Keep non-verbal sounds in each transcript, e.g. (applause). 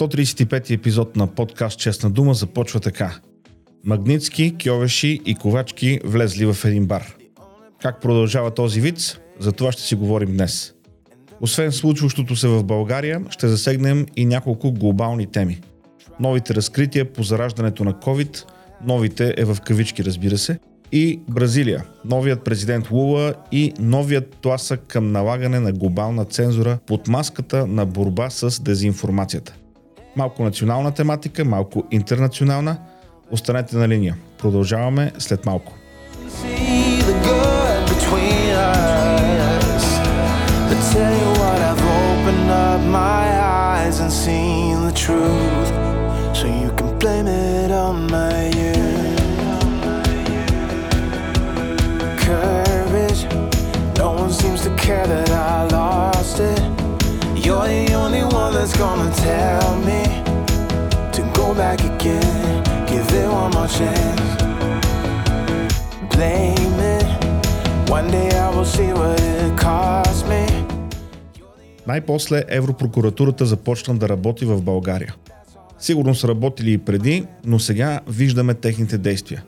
135 епизод на подкаст Честна дума започва така. Магницки, кьовеши и ковачки влезли в един бар. Как продължава този вид? За това ще си говорим днес. Освен случващото се в България, ще засегнем и няколко глобални теми. Новите разкрития по зараждането на COVID, новите е в кавички разбира се, и Бразилия, новият президент Лула и новият тласък към налагане на глобална цензура под маската на борба с дезинформацията. Малко национална тематика, малко интернационална. Останете на линия. Продължаваме след малко. So Най-после Европрокуратурата започна да работи в България. Сигурно са работили и преди, но сега виждаме техните действия.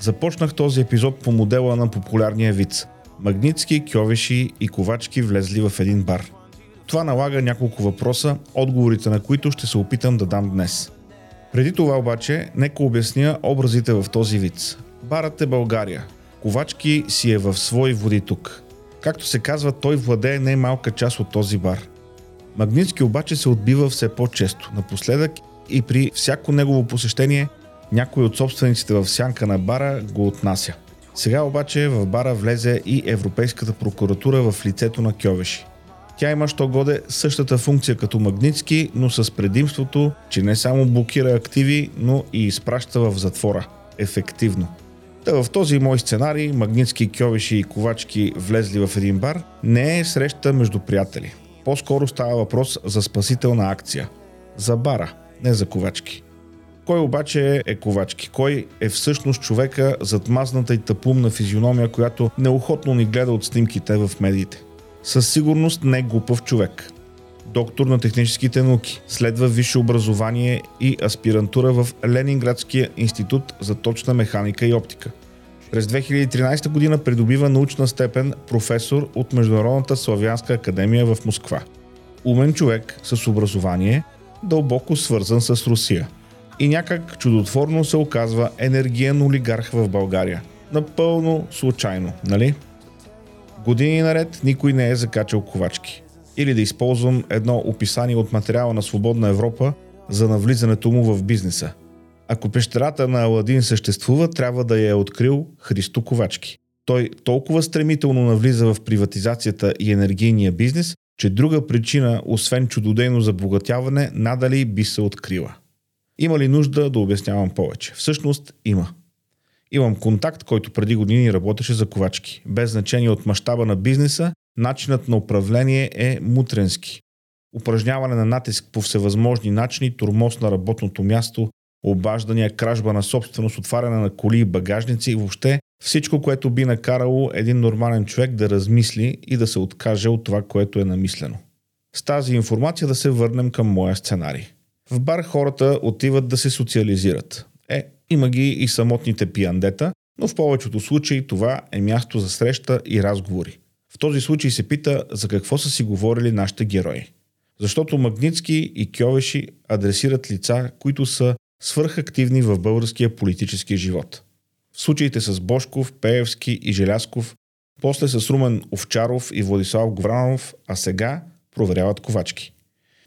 Започнах този епизод по модела на популярния виц. Магницки, кьовеши и ковачки влезли в един бар. Това налага няколко въпроса, отговорите на които ще се опитам да дам днес. Преди това обаче, нека обясня образите в този виц. Барът е България. Ковачки си е в свои води тук. Както се казва, той владее най-малка част от този бар. Магницки обаче се отбива все по-често. Напоследък и при всяко негово посещение някой от собствениците в сянка на бара го отнася. Сега обаче в бара влезе и Европейската прокуратура в лицето на Кьовеши. Тя има що годе същата функция като Магницки, но с предимството, че не само блокира активи, но и изпраща в затвора. Ефективно. Та в този мой сценарий Магницки, Кьовеши и Ковачки влезли в един бар не е среща между приятели. По-скоро става въпрос за спасителна акция. За бара, не за Ковачки. Кой обаче е Ковачки? Кой е всъщност човека зад мазната и тъпумна физиономия, която неохотно ни гледа от снимките в медиите? Със сигурност не глупав човек. Доктор на техническите науки, следва висше образование и аспирантура в Ленинградския институт за точна механика и оптика. През 2013 година придобива научна степен професор от Международната славянска академия в Москва. Умен човек с образование, дълбоко свързан с Русия – и някак чудотворно се оказва енергиен олигарх в България. Напълно случайно, нали? Години наред никой не е закачал ковачки. Или да използвам едно описание от материала на Свободна Европа за навлизането му в бизнеса. Ако пещерата на Аладин съществува, трябва да я е открил Христо Ковачки. Той толкова стремително навлиза в приватизацията и енергийния бизнес, че друга причина, освен чудодейно забогатяване, надали би се открила. Има ли нужда да обяснявам повече? Всъщност има. Имам контакт, който преди години работеше за ковачки. Без значение от мащаба на бизнеса, начинът на управление е мутренски. Упражняване на натиск по всевъзможни начини, турмоз на работното място, обаждания, кражба на собственост, отваряне на коли и багажници и въобще всичко, което би накарало един нормален човек да размисли и да се откаже от това, което е намислено. С тази информация да се върнем към моя сценарий. В бар хората отиват да се социализират. Е, има ги и самотните пияндета, но в повечето случаи това е място за среща и разговори. В този случай се пита за какво са си говорили нашите герои. Защото Магницки и Кьовеши адресират лица, които са свърхактивни в българския политически живот. В случаите с Бошков, Пеевски и Желясков, после с Румен Овчаров и Владислав Говранов, а сега проверяват ковачки.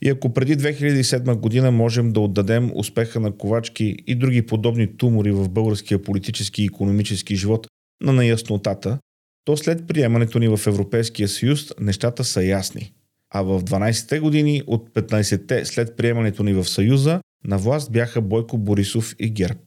И ако преди 2007 година можем да отдадем успеха на Ковачки и други подобни тумори в българския политически и економически живот на наяснотата, то след приемането ни в Европейския съюз нещата са ясни. А в 12-те години от 15-те след приемането ни в Съюза на власт бяха Бойко Борисов и ГЕРБ.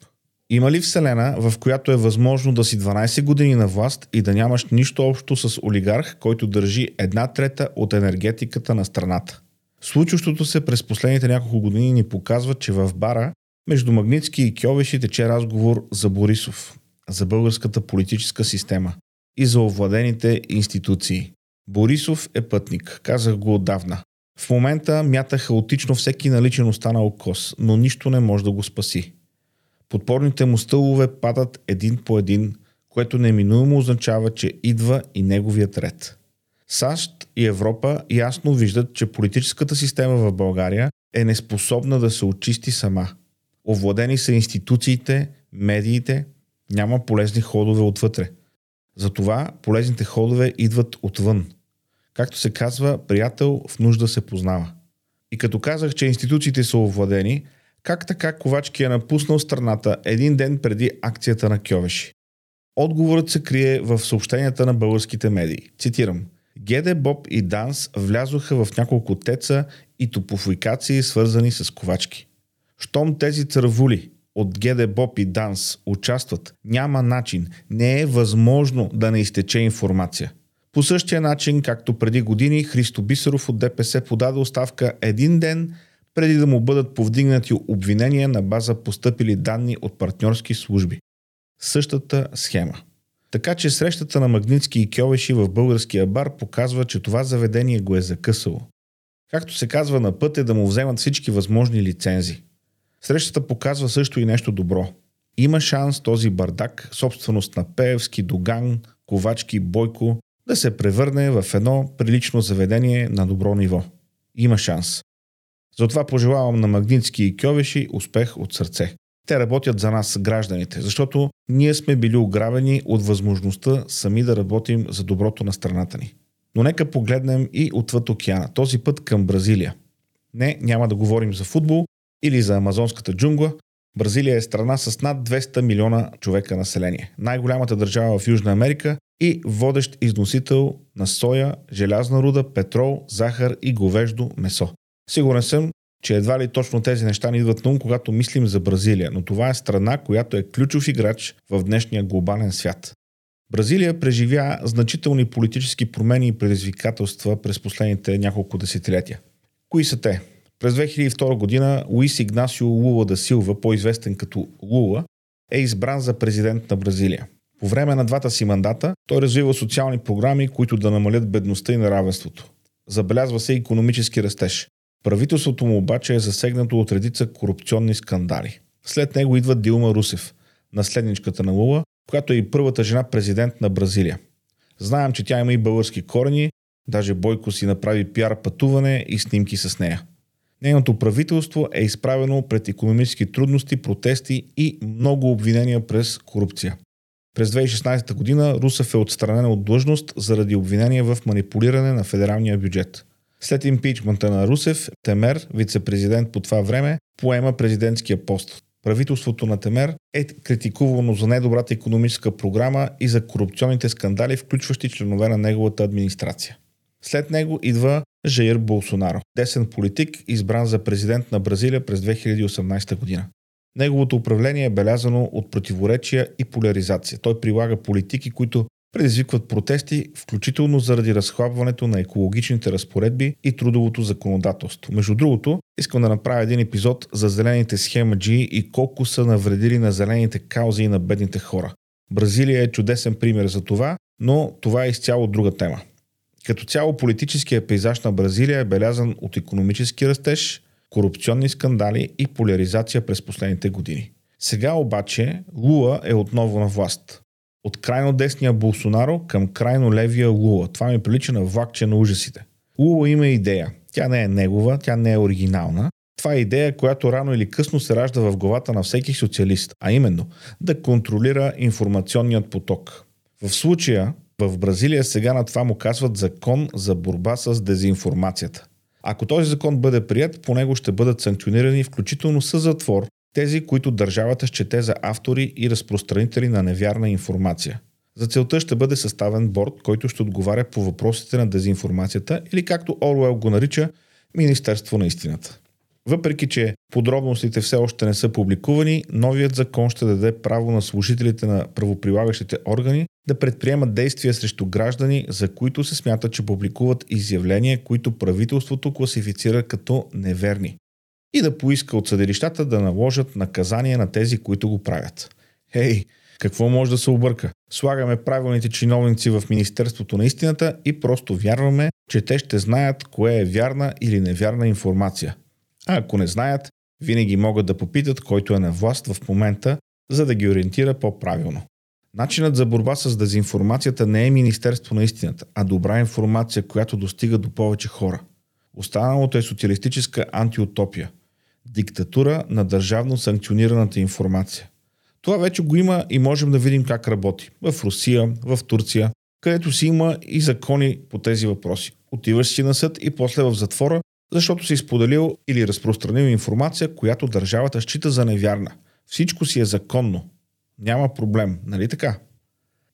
Има ли вселена, в която е възможно да си 12 години на власт и да нямаш нищо общо с олигарх, който държи една трета от енергетиката на страната? Случващото се през последните няколко години ни показва, че в бара между Магницки и Кьовеши тече разговор за Борисов, за българската политическа система и за овладените институции. Борисов е пътник, казах го отдавна. В момента мята хаотично всеки наличен останал кос, но нищо не може да го спаси. Подпорните му стълове падат един по един, което неминуемо означава, че идва и неговият ред. САЩ и Европа ясно виждат, че политическата система в България е неспособна да се очисти сама. Овладени са институциите, медиите, няма полезни ходове отвътре. Затова полезните ходове идват отвън. Както се казва, приятел в нужда се познава. И като казах, че институциите са овладени, как така Ковачки е напуснал страната един ден преди акцията на Кьовеши? Отговорът се крие в съобщенията на българските медии. Цитирам. Геде, Боб и Данс влязоха в няколко теца и топофикации, свързани с ковачки. Щом тези цървули от Геде, Боб и Данс участват, няма начин, не е възможно да не изтече информация. По същия начин, както преди години, Христо Бисеров от ДПС подаде оставка един ден преди да му бъдат повдигнати обвинения на база постъпили данни от партньорски служби. Същата схема. Така че срещата на Магницки и Кьовеши в българския бар показва, че това заведение го е закъсало. Както се казва на път е да му вземат всички възможни лицензи. Срещата показва също и нещо добро. Има шанс този бардак, собственост на Пеевски, Доган, Ковачки, Бойко, да се превърне в едно прилично заведение на добро ниво. Има шанс. Затова пожелавам на Магницки и Кьовеши успех от сърце. Те работят за нас, гражданите, защото ние сме били ограбени от възможността сами да работим за доброто на страната ни. Но нека погледнем и отвъд океана, този път към Бразилия. Не, няма да говорим за футбол или за амазонската джунгла. Бразилия е страна с над 200 милиона човека население. Най-голямата държава в Южна Америка и водещ износител на соя, желязна руда, петрол, захар и говеждо месо. Сигурен съм, че едва ли точно тези неща ни идват на ум, когато мислим за Бразилия, но това е страна, която е ключов играч в днешния глобален свят. Бразилия преживя значителни политически промени и предизвикателства през последните няколко десетилетия. Кои са те? През 2002 година Луис Игнасио Лула да Силва, по-известен като Лула, е избран за президент на Бразилия. По време на двата си мандата той развива социални програми, които да намалят бедността и неравенството. Забелязва се економически растеж. Правителството му обаче е засегнато от редица корупционни скандали. След него идва Дилма Русев, наследничката на Лула, която е и първата жена президент на Бразилия. Знаем, че тя има и български корени, даже Бойко си направи пиар пътуване и снимки с нея. Нейното правителство е изправено пред економически трудности, протести и много обвинения през корупция. През 2016 година Русев е отстранен от длъжност заради обвинения в манипулиране на федералния бюджет. След импичмента на Русев, Темер, вице-президент по това време, поема президентския пост. Правителството на Темер е критикувано за недобрата економическа програма и за корупционните скандали, включващи членове на неговата администрация. След него идва Жаир Болсонаро, десен политик, избран за президент на Бразилия през 2018 година. Неговото управление е белязано от противоречия и поляризация. Той прилага политики, които предизвикват протести, включително заради разхлабването на екологичните разпоредби и трудовото законодателство. Между другото, искам да направя един епизод за зелените схемаджи и колко са навредили на зелените каузи и на бедните хора. Бразилия е чудесен пример за това, но това е изцяло друга тема. Като цяло политическия пейзаж на Бразилия е белязан от економически растеж, корупционни скандали и поляризация през последните години. Сега обаче Луа е отново на власт от крайно десния Болсонаро към крайно левия Лула. Това ми прилича на влакче на ужасите. Лула има идея. Тя не е негова, тя не е оригинална. Това е идея, която рано или късно се ражда в главата на всеки социалист, а именно да контролира информационният поток. В случая в Бразилия сега на това му казват закон за борба с дезинформацията. Ако този закон бъде прият, по него ще бъдат санкционирани включително с затвор тези, които държавата счете за автори и разпространители на невярна информация. За целта ще бъде съставен борт, който ще отговаря по въпросите на дезинформацията или както Оруел го нарича Министерство на истината. Въпреки, че подробностите все още не са публикувани, новият закон ще даде право на служителите на правоприлагащите органи да предприемат действия срещу граждани, за които се смята, че публикуват изявления, които правителството класифицира като неверни и да поиска от съдилищата да наложат наказание на тези, които го правят. Хей, какво може да се обърка? Слагаме правилните чиновници в Министерството на истината и просто вярваме, че те ще знаят кое е вярна или невярна информация. А ако не знаят, винаги могат да попитат който е на власт в момента, за да ги ориентира по-правилно. Начинът за борба с дезинформацията не е Министерство на истината, а добра информация, която достига до повече хора. Останалото е социалистическа антиутопия. Диктатура на държавно санкционираната информация. Това вече го има и можем да видим как работи. В Русия, в Турция, където си има и закони по тези въпроси. Отиваш си на съд и после в затвора, защото си споделил или разпространил информация, която държавата счита за невярна. Всичко си е законно. Няма проблем, нали така?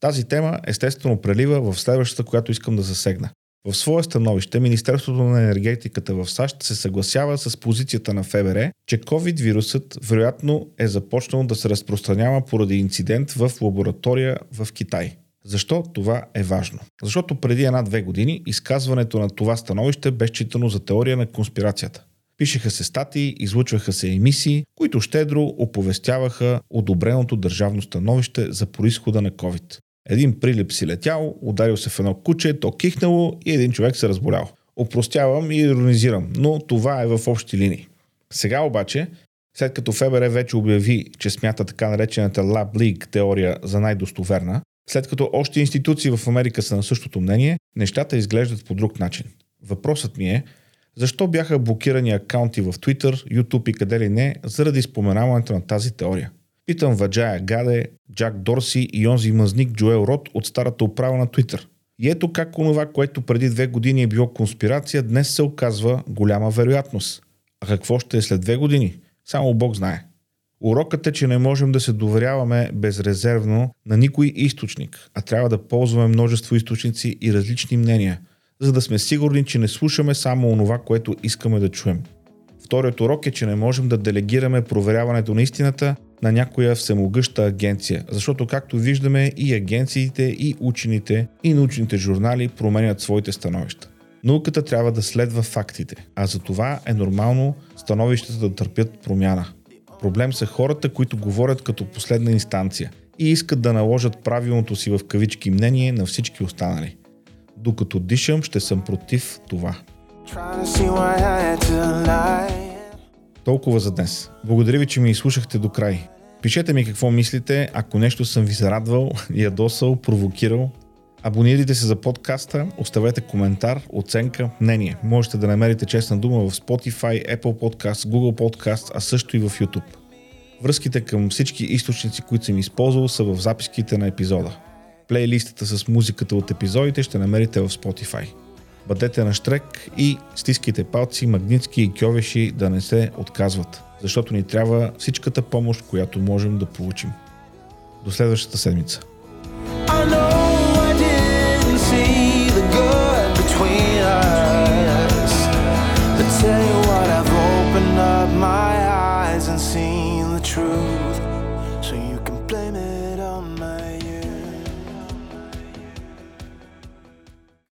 Тази тема естествено прелива в следващата, която искам да засегна. В свое становище Министерството на енергетиката в САЩ се съгласява с позицията на ФБР, че COVID-вирусът вероятно е започнал да се разпространява поради инцидент в лаборатория в Китай. Защо това е важно? Защото преди една-две години изказването на това становище бе считано за теория на конспирацията. Пишеха се статии, излучваха се емисии, които щедро оповестяваха одобреното държавно становище за происхода на COVID. Един прилип си летял, ударил се в едно куче, то кихнало и един човек се разболял. Опростявам и иронизирам, но това е в общи линии. Сега обаче, след като ФБР вече обяви, че смята така наречената Lab League теория за най-достоверна, след като още институции в Америка са на същото мнение, нещата изглеждат по друг начин. Въпросът ми е, защо бяха блокирани акаунти в Twitter, YouTube и къде ли не, заради споменаването на тази теория? Питам Ваджая Гаде, Джак Дорси и онзи мазник Джоел Рот от старата управа на Twitter. И ето как онова, което преди две години е било конспирация, днес се оказва голяма вероятност. А какво ще е след две години? Само Бог знае. Урокът е, че не можем да се доверяваме безрезервно на никой източник, а трябва да ползваме множество източници и различни мнения, за да сме сигурни, че не слушаме само онова, което искаме да чуем. Вторият урок е, че не можем да делегираме проверяването на истината на някоя всемогъща агенция, защото както виждаме и агенциите, и учените, и научните журнали променят своите становища. Науката трябва да следва фактите, а за това е нормално становищата да търпят промяна. Проблем са хората, които говорят като последна инстанция и искат да наложат правилното си в кавички мнение на всички останали. Докато дишам, ще съм против това. Толкова за днес. Благодаря ви, че ми изслушахте до край. Пишете ми какво мислите, ако нещо съм ви зарадвал, (laughs) ядосал, провокирал. Абонирайте се за подкаста, оставете коментар, оценка, мнение. Можете да намерите честна дума в Spotify, Apple Podcast, Google Podcast, а също и в YouTube. Връзките към всички източници, които съм използвал, са в записките на епизода. Плейлистата с музиката от епизодите ще намерите в Spotify. Бъдете на штрек и стискайте палци, магнитски и кьовеши да не се отказват, защото ни трябва всичката помощ, която можем да получим. До следващата седмица. my eyes